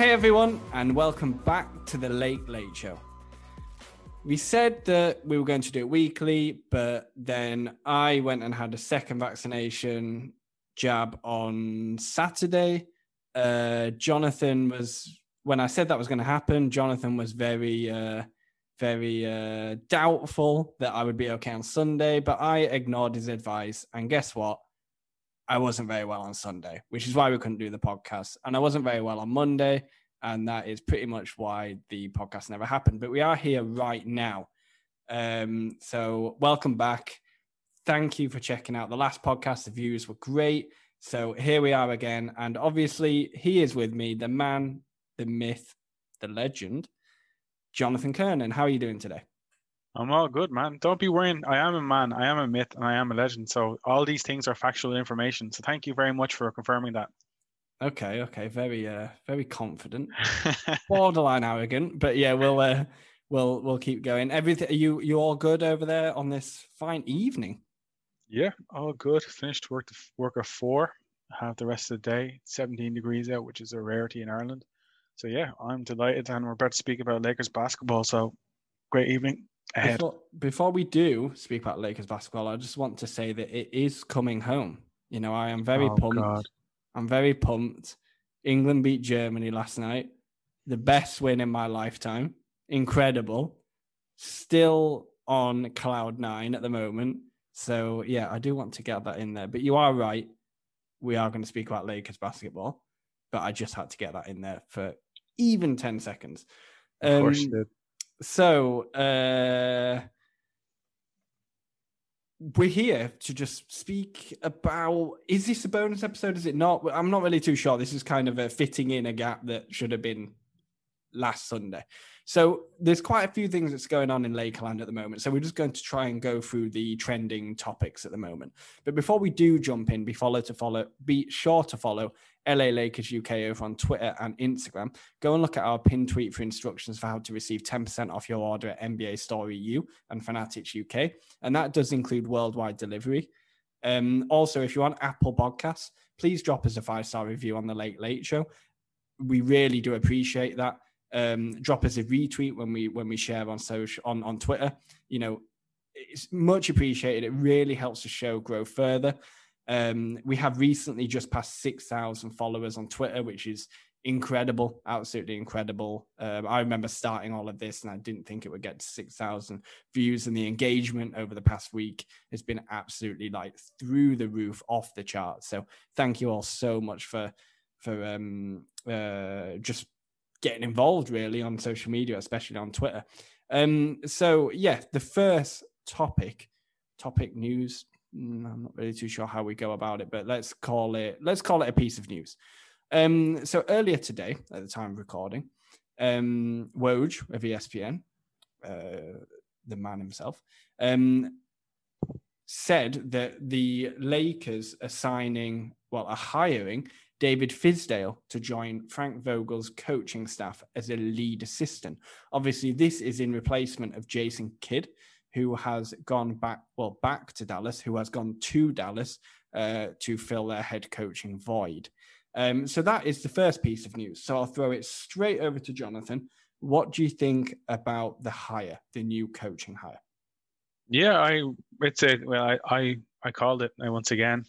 Hey everyone, and welcome back to the Lake Lake Show. We said that we were going to do it weekly, but then I went and had a second vaccination jab on Saturday. Uh, Jonathan was, when I said that was going to happen, Jonathan was very, uh, very uh, doubtful that I would be okay on Sunday, but I ignored his advice. And guess what? I wasn't very well on Sunday, which is why we couldn't do the podcast. And I wasn't very well on Monday. And that is pretty much why the podcast never happened. But we are here right now. Um, so welcome back. Thank you for checking out the last podcast. The views were great. So here we are again. And obviously, he is with me, the man, the myth, the legend, Jonathan Kiernan. How are you doing today? I'm all good, man. Don't be worrying. I am a man. I am a myth, and I am a legend. So all these things are factual information. So thank you very much for confirming that. Okay, okay, very, uh, very confident, borderline arrogant, but yeah, we'll, uh, we'll, we'll keep going. Everything, are you, you all good over there on this fine evening? Yeah, all good. Finished work, work at four. Have the rest of the day. 17 degrees out, which is a rarity in Ireland. So yeah, I'm delighted, and we're about to speak about Lakers basketball. So great evening ahead. Before, before we do speak about Lakers basketball, I just want to say that it is coming home. You know, I am very Oh, pumped. God. I'm very pumped. England beat Germany last night. The best win in my lifetime. Incredible. Still on cloud nine at the moment. So, yeah, I do want to get that in there. But you are right. We are going to speak about Lakers basketball. But I just had to get that in there for even 10 seconds. Of course you Um, did. So uh we're here to just speak about is this a bonus episode? Is it not? I'm not really too sure. This is kind of a fitting in a gap that should have been last sunday. So there's quite a few things that's going on in lakeland at the moment. So we're just going to try and go through the trending topics at the moment. But before we do jump in be follow to follow be sure to follow la lakers uk over on twitter and instagram go and look at our pinned tweet for instructions for how to receive 10% off your order at NBA Store EU and Fanatics UK. And that does include worldwide delivery. Um, also, if you're on Apple Podcasts, please drop us a five star review on the Lake Lake Show. We really do appreciate that. Um, drop us a retweet when we when we share on social on on Twitter. You know, it's much appreciated. It really helps the show grow further. Um, we have recently just passed six thousand followers on Twitter, which is incredible, absolutely incredible. Um, I remember starting all of this and I didn't think it would get to 6,000 views, and the engagement over the past week has been absolutely like through the roof, off the charts. So thank you all so much for for um, uh, just getting involved really on social media, especially on Twitter. Um, so yeah, the first topic, topic news. Mm, I'm not really too sure how we go about it, but let's call it let's call it a piece of news. Um, so earlier today, at the time of recording, um, Woj of ESPN, uh, the man himself, um, said that the Lakers are signing, well, are hiring David Fizdale to join Frank Vogel's coaching staff as a lead assistant. Obviously, this is in replacement of Jason Kidd, who has gone back, well, back to Dallas, who has gone to Dallas uh, to fill their head coaching void. Um, so that is the first piece of news. So I'll throw it straight over to Jonathan. What do you think about the hire, the new coaching hire? Yeah, I it's a well, I I, I called it. uh, once again,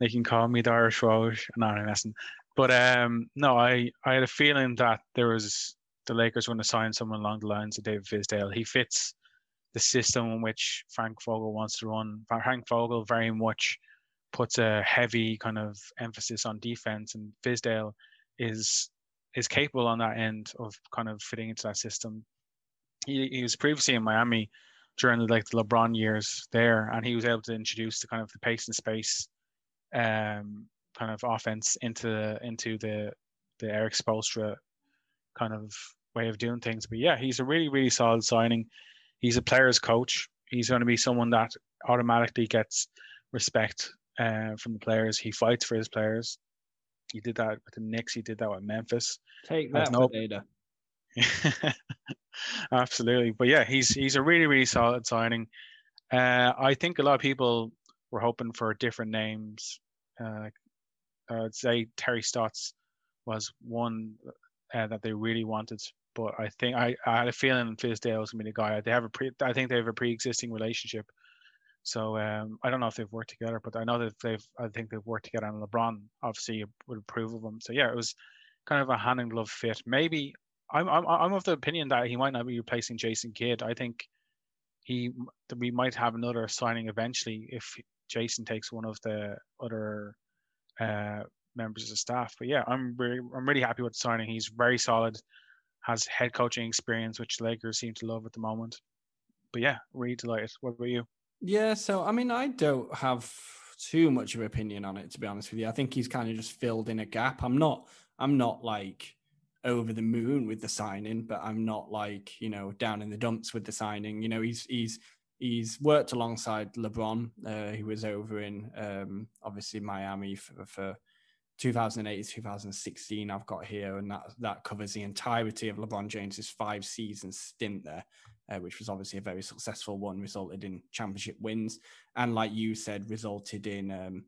they can call me the Irish Woj. No, I'm. But um, no, I I had a feeling that there was the Lakers were going to sign someone along the lines of David Fizdale. He fits the system in which Frank Vogel wants to run. Frank Vogel very much puts a heavy kind of emphasis on defense, and Fizdale is is capable on that end of kind of fitting into that system. He, he was previously in Miami during the, like the LeBron years there, and he was able to introduce the kind of the pace and space um, kind of offense into into the the Erik Spoelstra kind of way of doing things. But yeah, he's a really really solid signing. He's a player's coach. He's going to be someone that automatically gets respect uh, from the players. He fights for his players. He did that with the Knicks. He did that with Memphis. Take that, no- Fadeda. Absolutely, but yeah, he's he's a really really solid signing. Uh, I think a lot of people were hoping for different names. Uh, I'd say Terry Stotts was one uh, that they really wanted. But I think I, I had a feeling Fizdale was gonna be the guy. They have a pre, I think they have a pre-existing relationship. So um, I don't know if they've worked together, but I know that they've. I think they've worked together, and LeBron obviously would approve of them. So yeah, it was kind of a hand in glove fit. Maybe I'm I'm I'm of the opinion that he might not be replacing Jason Kidd. I think he we might have another signing eventually if Jason takes one of the other uh, members of the staff. But yeah, I'm really I'm really happy with the signing. He's very solid, has head coaching experience, which Lakers seem to love at the moment. But yeah, really delighted. What about you? Yeah, so I mean, I don't have too much of an opinion on it to be honest with you. I think he's kind of just filled in a gap. I'm not I'm not like over the moon with the signing, but I'm not like you know down in the dumps with the signing. You know, he's he's he's worked alongside LeBron. Uh, he was over in um, obviously Miami for, for 2008 to 2016. I've got here, and that that covers the entirety of LeBron James's five season stint there, uh, which was obviously a very successful one, resulted in championship wins, and like you said, resulted in um,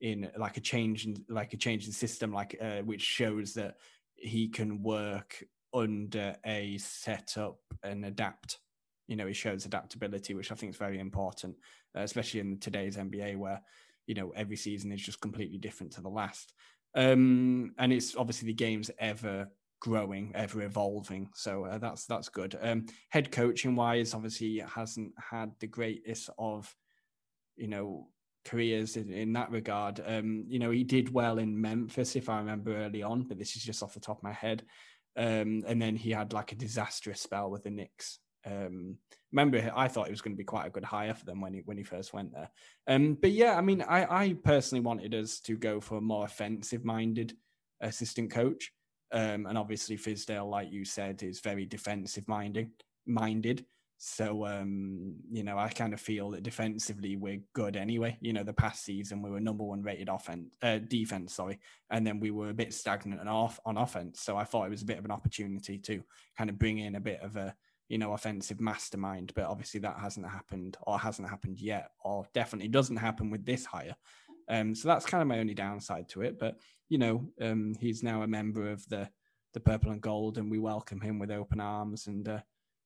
in like a change in like a change in system, like uh, which shows that he can work under a setup and adapt. You know, he shows adaptability, which I think is very important, uh, especially in today's NBA where, you know, every season is just completely different to the last. Um, and it's obviously the game's ever growing, ever evolving. So uh, that's that's good. Um, head coaching wise, obviously hasn't had the greatest of, you know, careers in, in that regard. Um, you know, he did well in Memphis, if I remember early on, but this is just off the top of my head. Um, and then he had like a disastrous spell with the Knicks. Um, remember, I thought it was going to be quite a good hire for them when he when he first went there. Um, but yeah, I mean, I, I personally wanted us to go for a more offensive minded assistant coach. Um, and obviously, Fizdale, like you said, is very defensive minded. Minded. So, um, you know, I kind of feel that defensively we're good anyway. You know, the past season we were number one rated offense, uh, defense, sorry, and then we were a bit stagnant and off on offense. So I thought it was a bit of an opportunity to kind of bring in a bit of a, you know, offensive mastermind. But obviously that hasn't happened or hasn't happened yet, or definitely doesn't happen with this hire. Um, so that's kind of my only downside to it. But you know, um, he's now a member of the the purple and gold, and we welcome him with open arms and. Uh,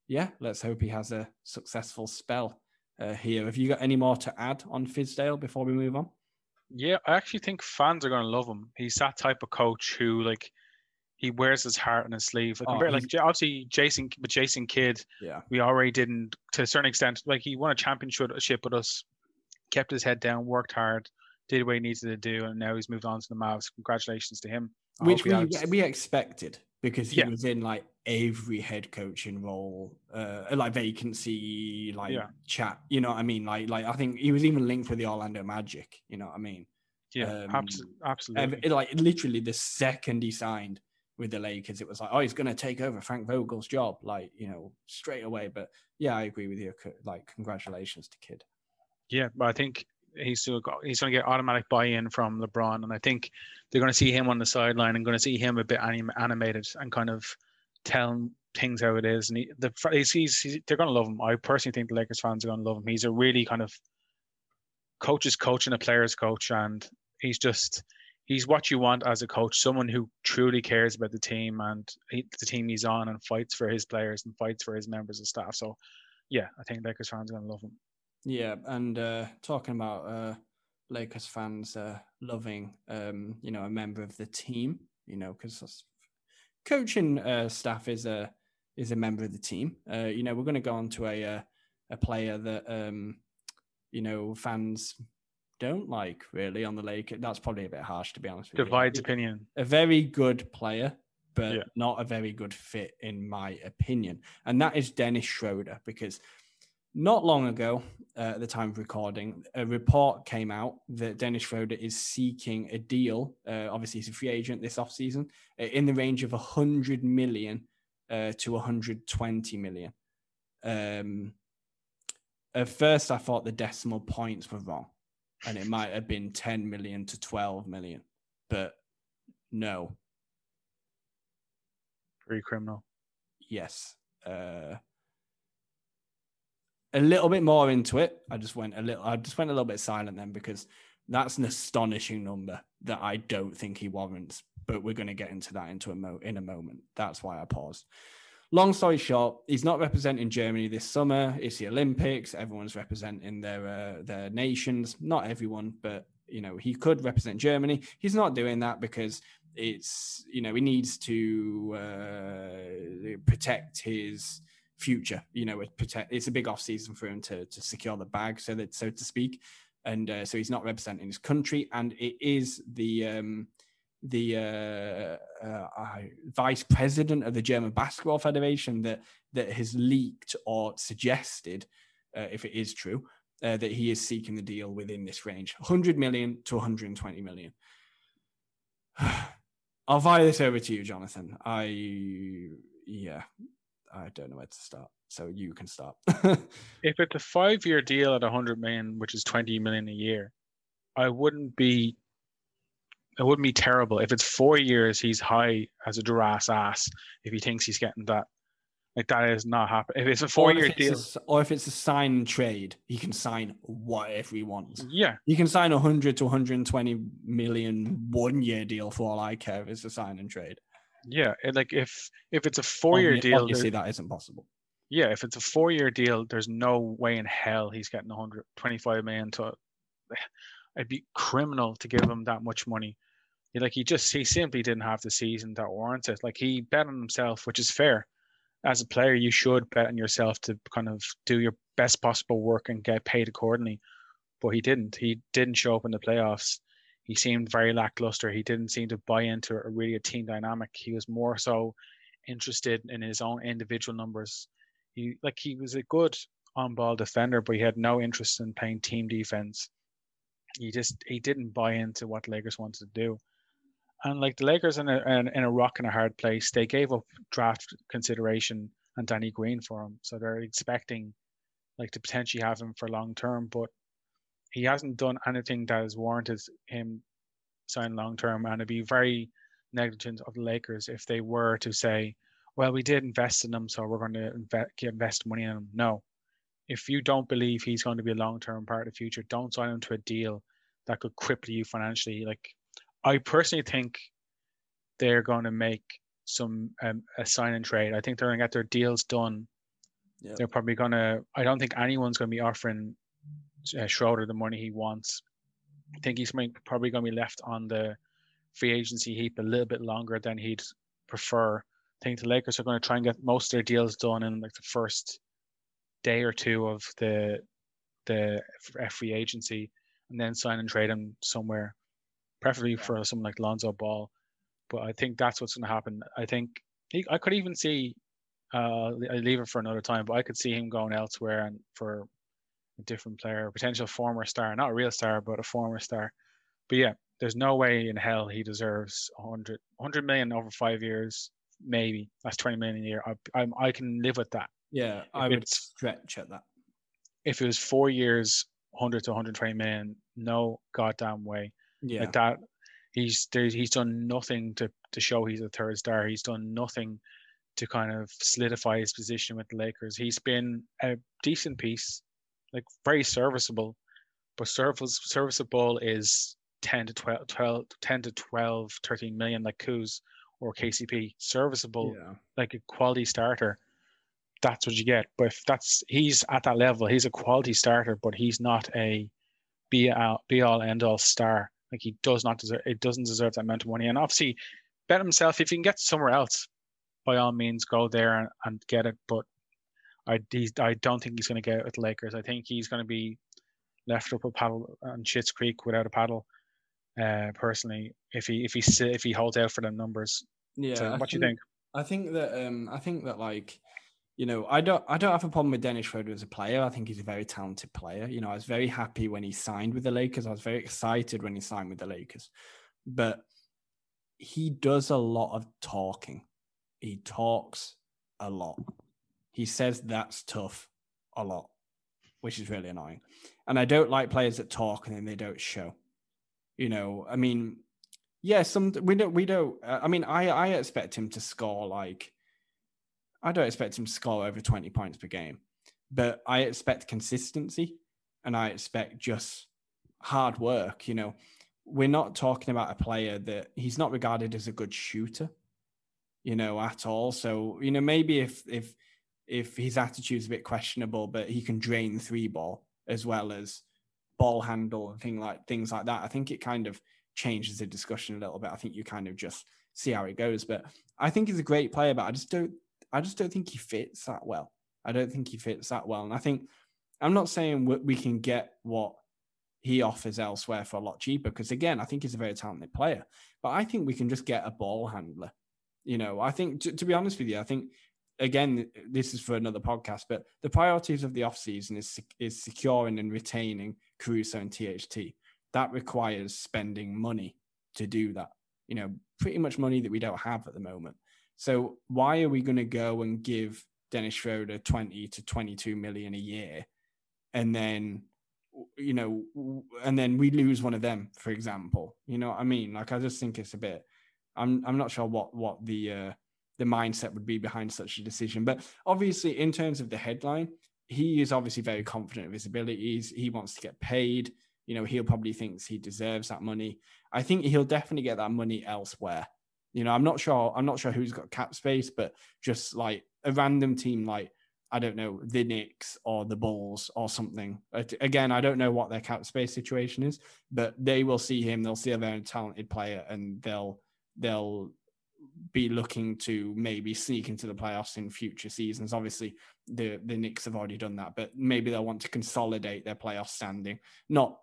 yeah, let's hope he has a successful spell uh, here. Have you got any more to add on Fizdale before we move on? Yeah, I actually think fans are going to love him. He's that type of coach who, like, he wears his heart on his sleeve. Like, oh, like obviously Jason, but Jason Kidd, yeah, we already didn't to a certain extent. Like he won a championship with us, kept his head down, worked hard, did what he needed to do, and now he's moved on to the Mavs. Congratulations to him. I Which we, we expected because he yeah. was in like every head coaching role, uh, like vacancy, like yeah. chat. You know what I mean? Like, like I think he was even linked with the Orlando Magic. You know what I mean? Yeah, um, absolutely. Like literally, the second he signed with the Lakers, it was like, oh, he's going to take over Frank Vogel's job, like you know, straight away. But yeah, I agree with you. Like, congratulations to Kidd. Yeah, but I think he's still got, he's going to get automatic buy-in from LeBron, and I think they're going to see him on the sideline and going to see him a bit anim- animated and kind of tell things how it is. And he, the he's, he's, he's they're going to love him. I personally think the Lakers fans are going to love him. He's a really kind of coach's coach and a player's coach, and he's just he's what you want as a coach, someone who truly cares about the team and he, the team he's on and fights for his players and fights for his members of staff. So, yeah, I think Lakers fans are going to love him. Yeah, and uh, talking about uh, Lakers fans uh, loving, um, you know, a member of the team, you know, because coaching uh, staff is a is a member of the team. Uh, you know, we're going to go on to a uh, a player that um, you know fans don't like really on the lake. That's probably a bit harsh to be honest. Divides opinion. A very good player, but yeah. not a very good fit in my opinion, and that is Dennis Schroder because not long ago, uh, at the time of recording, a report came out that Dennis Schroder is seeking a deal. Uh, obviously, he's a free agent this offseason uh, in the range of 100 million uh, to 120 million. Um, at first, I thought the decimal points were wrong and it might have been 10 million to 12 million, but no. Very criminal. Yes. Uh, a little bit more into it. I just went a little. I just went a little bit silent then because That's an astonishing number that I don't think he warrants. But we're going to get into that into a mo- in a moment. That's why I paused. Long story short, he's not representing Germany this summer. It's the Olympics. Everyone's representing their uh, their nations. Not everyone, but you know he could represent Germany. He's not doing that because it's you know he needs to uh, protect his future. You know, protect. It's a big off season for him to to secure the bag, so that so to speak, and uh, so he's not representing his country. And it is the um, the uh, uh, vice president of the German Basketball Federation that that has leaked or suggested, uh, if it is true, uh, that he is seeking the deal within this range, 100 million to 120 million. I'll fire this over to you, Jonathan. I yeah, I don't know where to start. So you can start. if it's a five-year deal at 100 million, which is 20 million a year, I wouldn't be. It wouldn't be terrible if it's four years. He's high as a giraffe's ass. If he thinks he's getting that, like that is not happening. If it's a four-year deal, a, or if it's a sign and trade, he can sign whatever he wants. Yeah, he can sign a hundred to 120 million one-year deal for all I care. If it's a sign and trade. Yeah, and like if if it's a four-year deal, obviously that isn't possible. Yeah, if it's a four-year deal, there's no way in hell he's getting 125 million to. It'd be criminal to give him that much money. Like he just he simply didn't have the season that warrants it. Like he bet on himself, which is fair. As a player, you should bet on yourself to kind of do your best possible work and get paid accordingly. But he didn't. He didn't show up in the playoffs he seemed very lackluster. He didn't seem to buy into a really a team dynamic. He was more so interested in his own individual numbers. He like he was a good on ball defender, but he had no interest in playing team defense. He just he didn't buy into what Lakers wanted to do. And like the Lakers in a in, a rock and a hard place, they gave up draft consideration and Danny Green for him. So they're expecting like to potentially have him for long term, but he hasn't done anything that has warranted him sign long term, and it'd be very negligent of the Lakers if they were to say, "Well, we did invest in him, so we're going to invest, invest money in him." No, if you don't believe he's going to be a long term part of the future, don't sign him to a deal that could cripple you financially. Like, I personally think they're going to make some um, a sign and trade. I think they're going to get their deals done. Yep. They're probably going to. I don't think anyone's going to be offering uh, Schroder the money he wants. I think he's probably going to be left on the free agency heap a little bit longer than he'd prefer. I think the Lakers are going to try and get most of their deals done in like the first day or two of the the free agency, and then sign and trade him somewhere, preferably yeah. for someone like Lonzo Ball. But I think that's what's going to happen. I think he, I could even see. Uh, I leave it for another time, but I could see him going elsewhere and for a different player, a potential former star, not a real star, but a former star. But yeah, there's no way in hell he deserves 100, 100 million over five years. Maybe that's 20 million a year. I, I, I can live with that. Yeah, I would stretch at that. If it was four years, 100 to 120 million, no goddamn way. Yeah. Like that, he's he's done nothing to, to show he's a third star. He's done nothing to kind of solidify his position with the Lakers. He's been a decent piece like very serviceable, but service, serviceable is 10 to 12, 12, 10 to 12, 13 million like Kuz or KCP. Serviceable, yeah. like a quality starter. That's what you get. But if that's he's at that level, he's a quality starter, but he's not a be all, be all end all star. Like he does not deserve it doesn't deserve that amount of money. And obviously bet himself if he can get somewhere else, by all means go there and, and get it. But I I don't think he's going to get it with the Lakers. I think he's going to be left up a paddle on Schitt's Creek without a paddle. Uh, personally, if he if he if he holds out for the numbers, yeah. So what do you think? I think that um I think that like you know I don't I don't have a problem with Dennis Schroder as a player. I think he's a very talented player. You know I was very happy when he signed with the Lakers. I was very excited when he signed with the Lakers, but he does a lot of talking. He talks a lot he says that's tough a lot, which is really annoying. And I don't like players that talk and then they don't show. You know, I mean, yeah, some we don't we don't. Uh, I mean, I I expect him to score like. I don't expect him to score over twenty points per game, but I expect consistency, and I expect just hard work. You know, we're not talking about a player that he's not regarded as a good shooter, you know, at all. So, you know, maybe if if if his attitude's a bit questionable, but he can drain three ball as well as ball handle and thing like things like that. I think it kind of changes the discussion a little bit. I think you kind of just see how it goes. But I think he's a great player, but I just don't I just don't think he fits that well. I don't think he fits that well. And I think I'm not saying we can get what he offers elsewhere for a lot cheaper because again, I think he's a very talented player. But I think we can just get a ball handler. You know, I think to, to be honest with you, I think again, this is for another podcast, but the priorities of the offseason is is securing and retaining Caruso and THT. That requires spending money to do that. You know, pretty much money that we don't have at the moment. So why are we going to go and give Dennis Schroder 20 to 22 million a year? And then you know and then we lose one of them for example. You know what i mean? Like i just think it's a bit i'm i'm not sure what what the uh the mindset would be behind such a decision. But obviously in terms of the headline he is obviously very confident of his abilities. He wants to get paid. You know he'll probably thinks he deserves that money. I think he'll definitely get that money elsewhere you know i'm not sure i'm not sure who's got cap space but just like a random team like I don't know, the Knicks or the Bulls or something. Again, I don't know what their cap space situation is, but they will see him. They'll see a very talented player, and they'll they'll be looking to maybe sneak into the playoffs in future seasons. Obviously, the the Knicks have already done that, but maybe they'll want to consolidate their playoff standing, not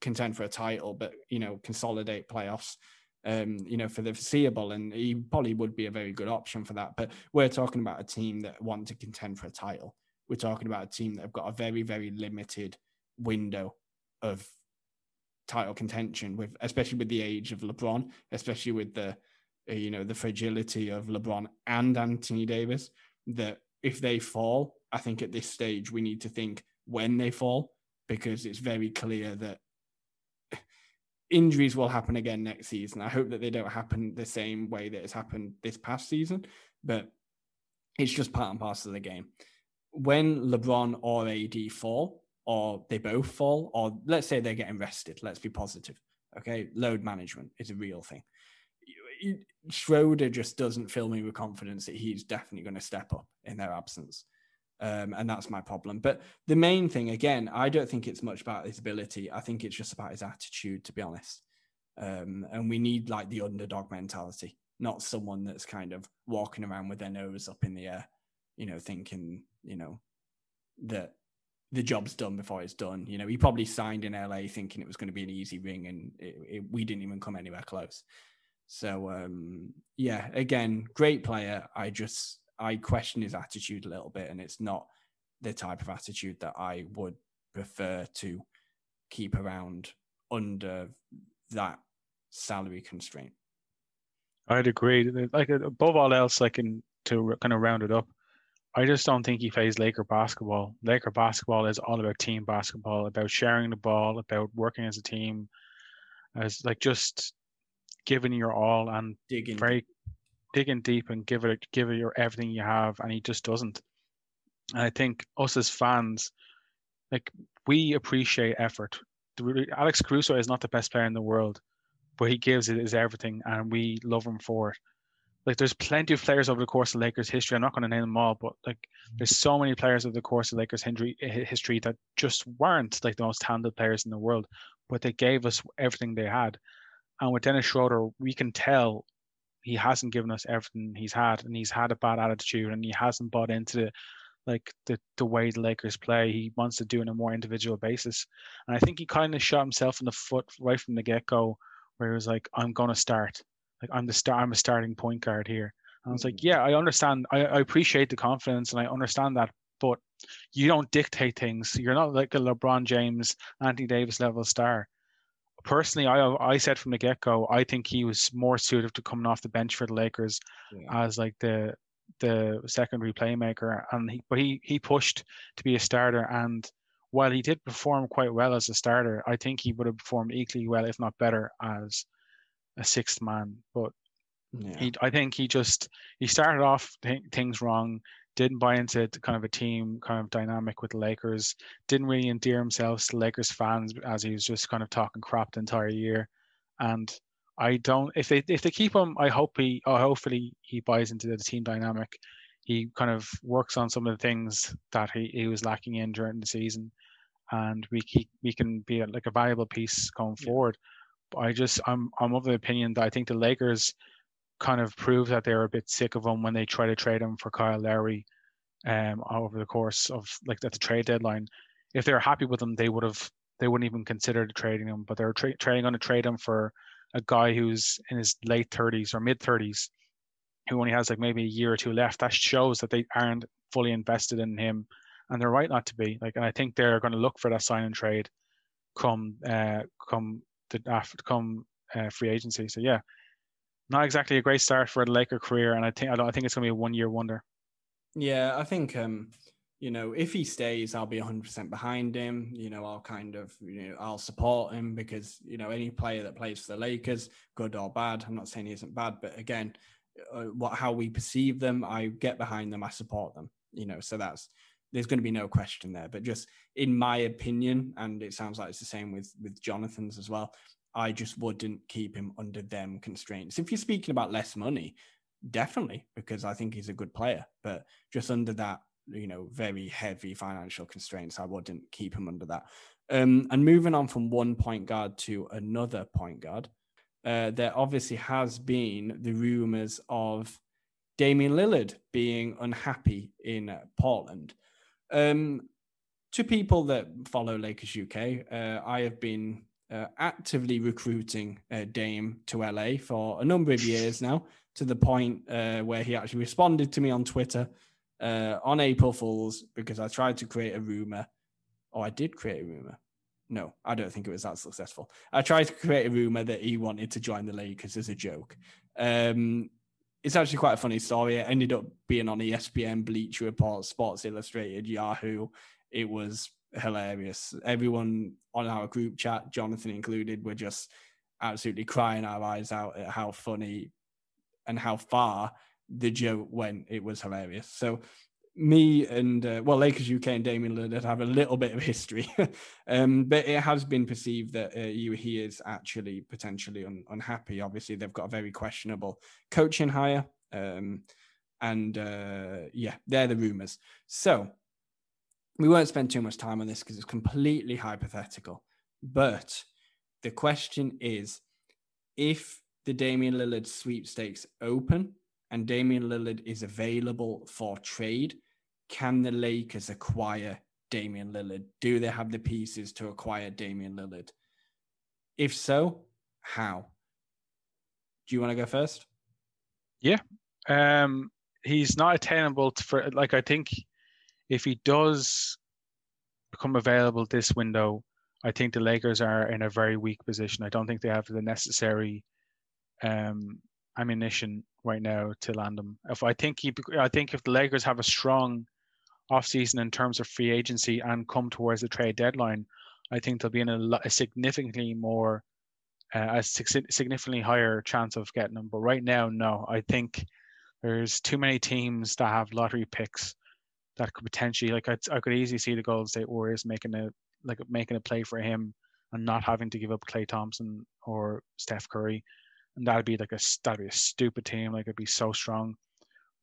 contend for a title, but you know, consolidate playoffs um, you know, for the foreseeable. And he probably would be a very good option for that. But we're talking about a team that want to contend for a title. We're talking about a team that have got a very, very limited window of title contention with especially with the age of LeBron, especially with the uh, you know the fragility of LeBron and Anthony Davis that if they fall, I think at this stage we need to think when they fall because it's very clear that injuries will happen again next season. I hope that they don't happen the same way that it's happened this past season, but it's just part and parcel of the game. When LeBron or AD fall, or they both fall, or let's say they're getting rested, let's be positive. Okay, load management is a real thing. Schroder just doesn't fill me with confidence that he's definitely going to step up in their absence. Um, and that's my problem. But the main thing, again, I don't think it's much about his ability. I think it's just about his attitude, to be honest. Um, and we need like the underdog mentality, not someone that's kind of walking around with their nose up in the air, you know, thinking, you know, that the job's done before it's done. You know, he probably signed in LA thinking it was going to be an easy ring, and it, it, we didn't even come anywhere close. So, um, yeah, again, great player. I just I question his attitude a little bit, and it's not the type of attitude that I would prefer to keep around under that salary constraint. I'd agree. Like above all else, like in to kind of round it up, I just don't think he plays Laker basketball. Laker basketball is all about team basketball, about sharing the ball, about working as a team, as like just giving your all and digging very digging deep and give it give it your everything you have, and he just doesn't. And I think us as fans, like we appreciate effort. Alex Caruso is not the best player in the world, but he gives it his everything, and we love him for it. Like there's plenty of players over the course of Lakers history. I'm not going to name them all, but like there's so many players over the course of Lakers history that just weren't like the most talented players in the world, but they gave us everything they had. And with Dennis Schroder, we can tell he hasn't given us everything he's had, and he's had a bad attitude, and he hasn't bought into the like the the way the Lakers play. He wants to do it on a more individual basis, and I think he kind of shot himself in the foot right from the get go, where he was like, "I'm gonna start, like I'm the star, I'm a starting point guard here." And I was like, mm. "Yeah, I understand. I, I appreciate the confidence, and I understand that." But you don't dictate things. You're not like a LeBron James, Anthony Davis level star personally, I I said from the get go, I think he was more suited to coming off the bench for the Lakers yeah. as like the the secondary playmaker, and he but he he pushed to be a starter, and while he did perform quite well as a starter, I think he would have performed equally well, if not better, as a sixth man. But yeah. he, I think he just he started off th- things wrong. Didn't buy into kind of a team kind of dynamic with the Lakers, didn't really endear himself to Lakers fans as he was just kind of talking crap the entire year. And I don't if they if they keep him, I hope he or hopefully he buys into the team dynamic. He kind of works on some of the things that he, he was lacking in during the season and we keep, we can be a, like a valuable piece going yeah. forward. But I just I'm I'm of the opinion that I think the Lakers kind of prove that they're a bit sick of him when they try to trade him for Kyle Lowry um, over the course of like at the trade deadline. If they were happy with him, they would have they wouldn't even consider trading him. But they're tra- trading on to trade him for a guy who's in his late 30s or mid 30s, who only has like maybe a year or two left. That shows that they aren't fully invested in him, and they're right not to be. Like, and I think they're going to look for that sign and trade come uh, come the after come uh, free agency. So yeah, not exactly a great start for the Laker career, and I think I, don't, I think it's going to be a one year wonder. Yeah, I think um, you know if he stays, I'll be 100 percent behind him. You know, I'll kind of you know I'll support him because you know any player that plays for the Lakers, good or bad, I'm not saying he isn't bad, but again, uh, what how we perceive them, I get behind them, I support them. You know, so that's there's going to be no question there. But just in my opinion, and it sounds like it's the same with with Jonathan's as well. I just wouldn't keep him under them constraints. If you're speaking about less money, definitely, because I think he's a good player, but just under that, you know, very heavy financial constraints, I wouldn't keep him under that. Um, and moving on from one point guard to another point guard, uh, there obviously has been the rumors of Damian Lillard being unhappy in Portland. Um, to people that follow Lakers UK, uh, I have been uh, actively recruiting uh, Dame to LA for a number of years now, to the point uh, where he actually responded to me on Twitter uh, on April Fools because I tried to create a rumor. Oh, I did create a rumor. No, I don't think it was that successful. I tried to create a rumor that he wanted to join the Lakers as a joke. Um, it's actually quite a funny story. It ended up being on ESPN, Bleacher Report, Sports Illustrated, Yahoo. It was hilarious. Everyone on our group chat, Jonathan included, were just absolutely crying our eyes out at how funny and how far the joke went. It was hilarious. So me and uh, well, Lakers UK and Damian Lillard have a little bit of history, um, but it has been perceived that uh, you he is actually potentially un- unhappy. Obviously, they've got a very questionable coaching hire, um, and uh, yeah, they're the rumors. So we won't spend too much time on this because it's completely hypothetical. But the question is if the Damian Lillard sweepstakes open and Damian Lillard is available for trade, can the Lakers acquire Damian Lillard? Do they have the pieces to acquire Damian Lillard? If so, how? Do you want to go first? Yeah. Um, he's not attainable for like I think if he does become available this window, I think the Lakers are in a very weak position. I don't think they have the necessary um, ammunition right now to land him. If I think he, I think if the Lakers have a strong offseason in terms of free agency and come towards the trade deadline, I think they'll be in a, a significantly more, uh, a significantly higher chance of getting him. But right now, no. I think there's too many teams that have lottery picks that could potentially like I, I could easily see the Golden State Warriors making a like making a play for him and not having to give up Klay Thompson or Steph Curry, and that'd be like a that'd be a stupid team. Like it'd be so strong.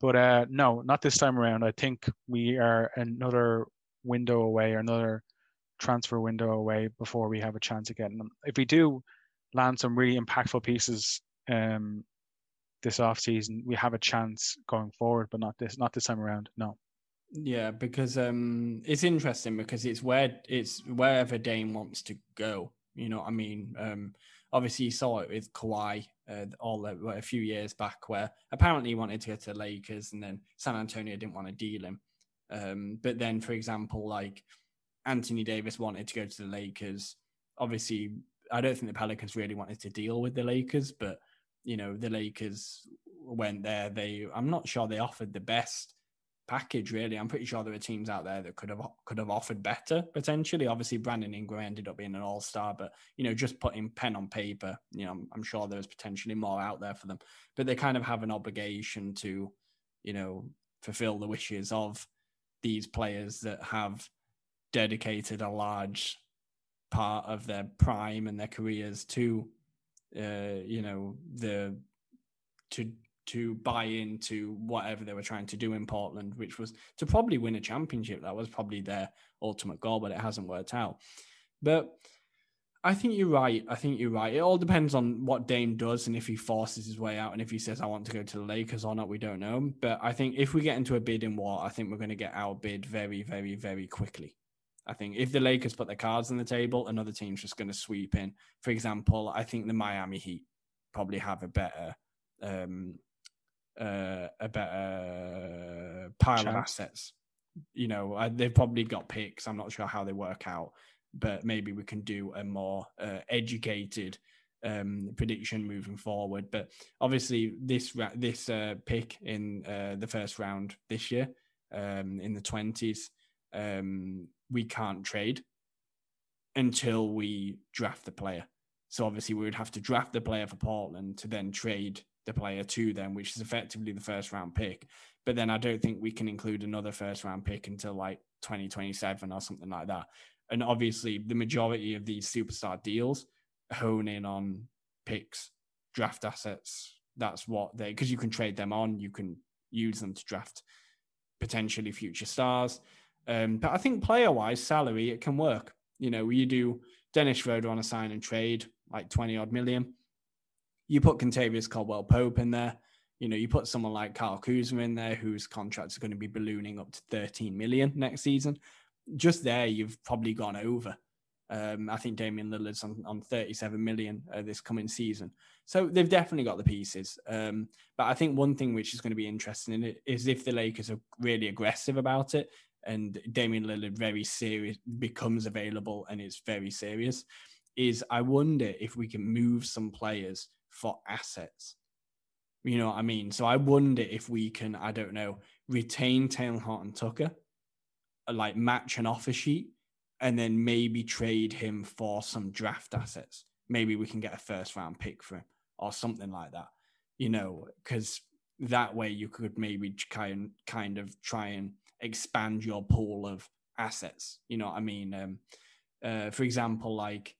But uh, no, not this time around. I think we are another window away or another transfer window away before we have a chance of getting them. If we do land some really impactful pieces um, this off season, we have a chance going forward, but not this not this time around. No. Yeah, because um, it's interesting because it's where it's wherever Dame wants to go. You know what I mean? Um, obviously, you saw it with Kawhi uh, all uh, a few years back, where apparently he wanted to go to the Lakers, and then San Antonio didn't want to deal him. Um, but then, for example, like Anthony Davis wanted to go to the Lakers. Obviously, I don't think the Pelicans really wanted to deal with the Lakers, but you know, the Lakers went there. They, I'm not sure they offered the best package. Really, I'm pretty sure there are teams out there that could have could have offered better potentially. Obviously, Brandon Ingram ended up being an All Star, but you know, just putting pen on paper, you know, I'm, I'm sure there's potentially more out there for them. But they kind of have an obligation to, you know, fulfill the wishes of these players that have dedicated a large part of their prime and their careers to uh, you know the to to buy into whatever they were trying to do in Portland, which was to probably win a championship. That was probably their ultimate goal, but it hasn't worked out. But I think you're right. I think you're right. It all depends on what Dame does and if he forces his way out and if he says, I want to go to the Lakers or not, we don't know. But I think if we get into a bid in war, I think we're going to get our bid very, very, very quickly. I think if the Lakers put their cards on the table, another team's just going to sweep in. For example, I think the Miami Heat probably have a better um, uh, a better pile Chance. of assets. You know, I, they've probably got picks. I'm not sure how they work out, but maybe we can do a more uh, educated um, prediction moving forward. But obviously, this this uh, pick in uh, the first round this year, um, in the twenties, um, we can't trade until we draft the player. So obviously, we would have to draft the player for Portland to then trade the player to them, which is effectively the first round pick. But then I don't think we can include another first round pick until like 2027 or something like that. And obviously, the majority of these superstar deals hone in on picks, draft assets. That's what they, because you can trade them on, you can use them to draft potentially future stars. Um, but I think player wise, salary, it can work. You know, you do Dennis Schroder on a sign and trade, like 20 odd million. You put Kentavious Caldwell Pope in there. You know, you put someone like Kyle Kuzma in there, whose contracts are going to be ballooning up to 13 million next season. Just there, you've probably gone over. Um, I think Damian Lillard's on, on 37 million uh, this coming season. So they've definitely got the pieces. Um, but I think one thing which is going to be interesting in it is if the Lakers are really aggressive about it and Damian Lillard very serious becomes available and it's very serious, is I wonder if we can move some players for assets. You know what I mean? So I wonder if we can, I don't know, retain Talen Horton Tucker, uh, like match an offer sheet, and then maybe trade him for some draft assets. Maybe we can get a first round pick for him or something like that. You know, because that way you could maybe kind kind of try and expand your pool of assets. You know what I mean? Um, uh, for example, like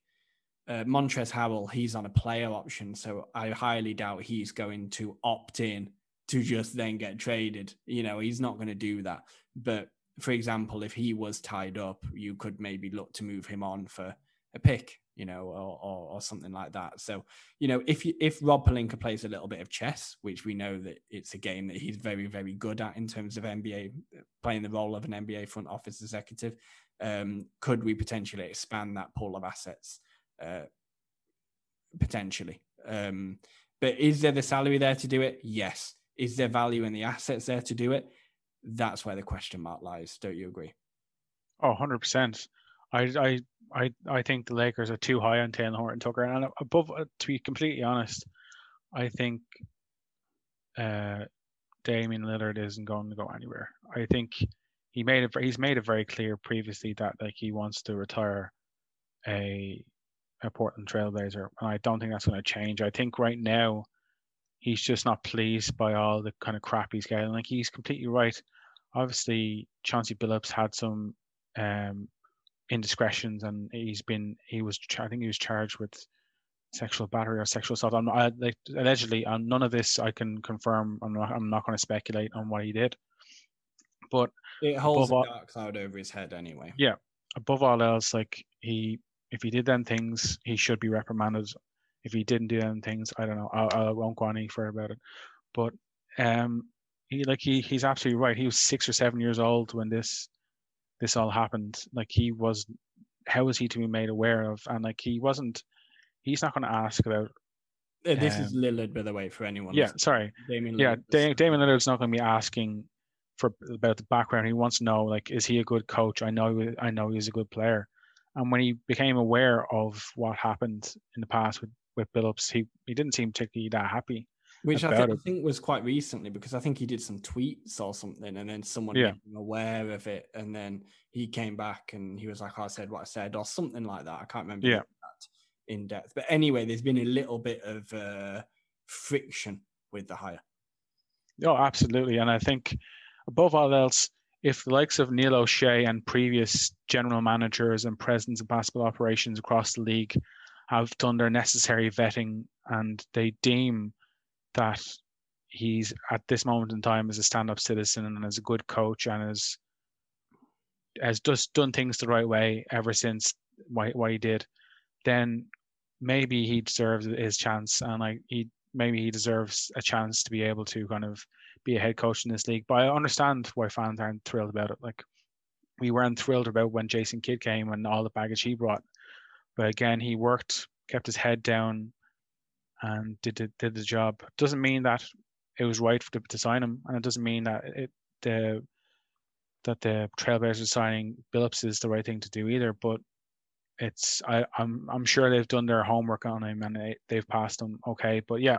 uh, Montrezl Harrell, he's on a player option, so I highly doubt he's going to opt in to just then get traded. You know, he's not going to do that. But for example, if he was tied up, you could maybe look to move him on for a pick, you know, or, or, or something like that. So, you know, if you, if Rob Pelinka plays a little bit of chess, which we know that it's a game that he's very, very good at in terms of NBA, playing the role of an NBA front office executive, um, could we potentially expand that pool of assets? Uh, potentially. Um, but is there the salary there to do it? Yes. Is there value in the assets there to do it? That's where the question mark lies. Don't you agree? Oh, 100%. I, I, I, I think the Lakers are too high on Talen Horton Tucker. And above, uh, to be completely honest, I think uh, Damian Lillard isn't going to go anywhere. I think he made it. He's made it very clear previously that like he wants to retire a a Portland Trailblazer, and I don't think that's going to change. I think right now he's just not pleased by all the kind of crap he's getting. Like he's completely right. Obviously, Chauncey Billups had some um, indiscretions, and he's been he was I think he was charged with sexual battery or sexual assault. I'm I, like, allegedly, on none of this I can confirm. I'm not I'm not going to speculate on what he did, but it holds a all, dark cloud over his head anyway. Yeah, above all else, like he if he did them things, he should be reprimanded. If he didn't do them things, I don't know. I, I won't go any further about it. But um, he like he he's absolutely right. He was six or seven years old when this this all happened. Like he was, how was he to be made aware of? And like he wasn't. He's not going to ask about. Uh, this um, is Lillard, by the way, for anyone. Yeah, sorry. Damian yeah, da- Damian Lillard's not going to be asking for about the background. He wants to know like, is he a good coach? I know, I know he's a good player. And when he became aware of what happened in the past with, with Billups, he, he didn't seem particularly that happy. Which I think, I think, was quite recently because I think he did some tweets or something, and then someone yeah. aware of it, and then he came back and he was like, oh, "I said what I said," or something like that. I can't remember yeah. that in depth, but anyway, there's been a little bit of uh, friction with the hire. Oh, absolutely, and I think above all else, if the likes of Neil Olshey and previous general managers and presidents of basketball operations across the league have done their necessary vetting and they deem that he's at this moment in time as a stand-up citizen and as a good coach and as has just done things the right way ever since what, what he did, then maybe he deserves his chance. And like he maybe he deserves a chance to be able to kind of be a head coach in this league. But I understand why fans aren't thrilled about it. Like we weren't thrilled about when Jason Kidd came and all the baggage he brought. But again, he worked, kept his head down, and did the, did the job. Doesn't mean that it was right to, to sign him, and it doesn't mean that it the that the Trailblazers signing Billups is the right thing to do either. But it's I, I'm I'm sure they've done their homework on him and they, they've passed him okay. But yeah,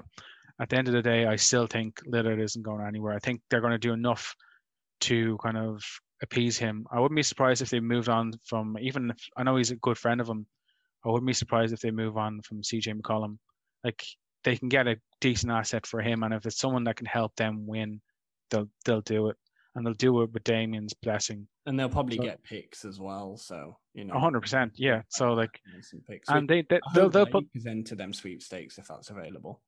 at the end of the day, I still think Lillard isn't going anywhere. I think they're going to do enough to kind of appease him. I wouldn't be surprised if they moved on from even if I know he's a good friend of him. I wouldn't be surprised if they move on from CJ McCollum. Like they can get a decent asset for him, and if it's someone that can help them win, they'll they'll do it, and they'll do it with Damian's blessing. And they'll probably so, get picks as well. So you know, hundred percent, yeah. So like, and they, they they'll they'll put into them sweepstakes if that's available.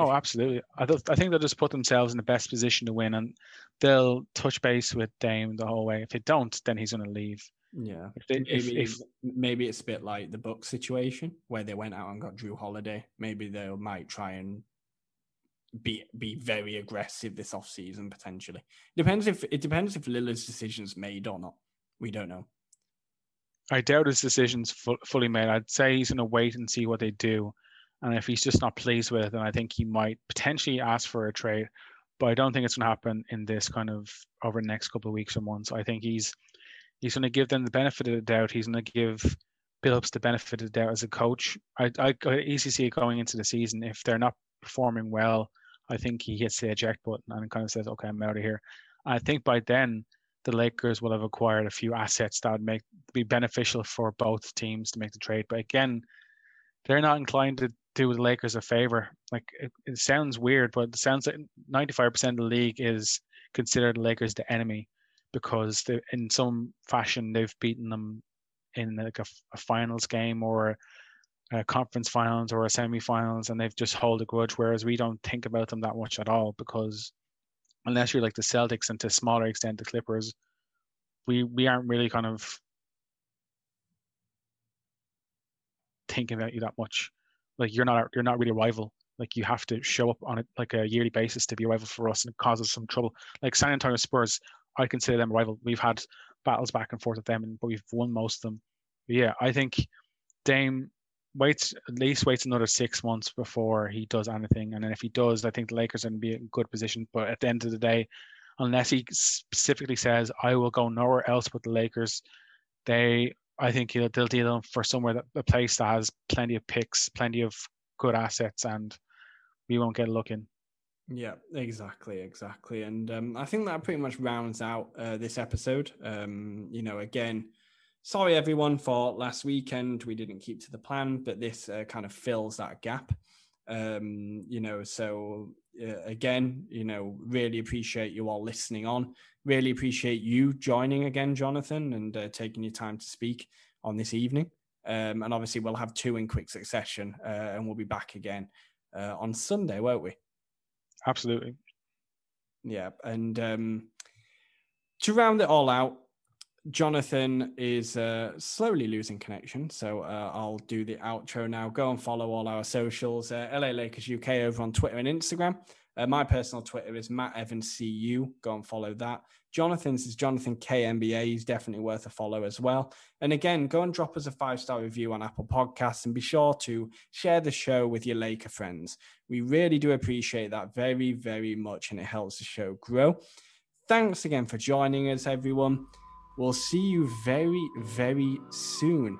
Oh, absolutely. I, th- I think they'll just put themselves in the best position to win, and they'll touch base with Dame the whole way. If they don't, then he's going to leave. Yeah. If they, maybe, if, if, maybe it's a bit like the Bucks situation where they went out and got Jrue Holiday. Maybe they might try and be be very aggressive this off season potentially. Depends if it depends if Lillard's decision's made or not. We don't know. I doubt his decision's fu- fully made. I'd say he's going to wait and see what they do and if he's just not pleased with it, then I think he might potentially ask for a trade. But I don't think it's going to happen in this kind of over the next couple of weeks or months. I think he's he's going to give them the benefit of the doubt. He's going to give Billups the benefit of the doubt as a coach. I, I, I easily see it going into the season. If they're not performing well, I think he hits the eject button and kind of says, "Okay, I'm out of here." I think by then the Lakers will have acquired a few assets that would make be beneficial for both teams to make the trade. But again, they're not inclined to do the Lakers a favor. Like it, it sounds weird, but it sounds like 95% of the league is considered the Lakers the enemy because they, in some fashion they've beaten them in like a, a finals game or a conference finals or a semi-finals and they've just hold a grudge whereas we don't think about them that much at all because unless you're like the Celtics and to a smaller extent the Clippers we we aren't really kind of thinking about you that much like you're not you're not really a rival. Like you have to show up on it like a yearly basis to be a rival for us, and it causes some trouble. Like San Antonio Spurs, I consider them a rival. We've had battles back and forth with them, but we've won most of them. But yeah, I think Dame waits at least waits another six months before he does anything, and then if he does, I think the Lakers are in be in good position. But at the end of the day, unless he specifically says I will go nowhere else but the Lakers, they I think he'll they'll deal them for somewhere that a place that has plenty of picks, plenty of good assets, and we won't get a look in. Yeah, exactly, exactly, and um, I think that pretty much rounds out uh, this episode. Um, you know, again, sorry everyone for last weekend. We didn't keep to the plan, but this uh, kind of fills that gap. Um, you know, so uh, again, you know, really appreciate you all listening on. Really appreciate you joining again, Jonathan, and uh, taking your time to speak on this evening. Um, and obviously, we'll have two in quick succession, uh, and we'll be back again uh, on Sunday, won't we? Absolutely. Yeah, and um, to round it all out, Jonathan is uh, slowly losing connection, so uh, I'll do the outro now. Go and follow all our socials, uh, LA Lakers UK over on Twitter and Instagram. Uh, my personal Twitter is Matt Evans CU. Go and follow that. Jonathan's is Jonathan KMBA. He's definitely worth a follow as well. And again, go and drop us a five star review on Apple Podcasts and be sure to share the show with your Laker friends. We really do appreciate that very, very much, and it helps the show grow. Thanks again for joining us, everyone. We'll see you very, very soon.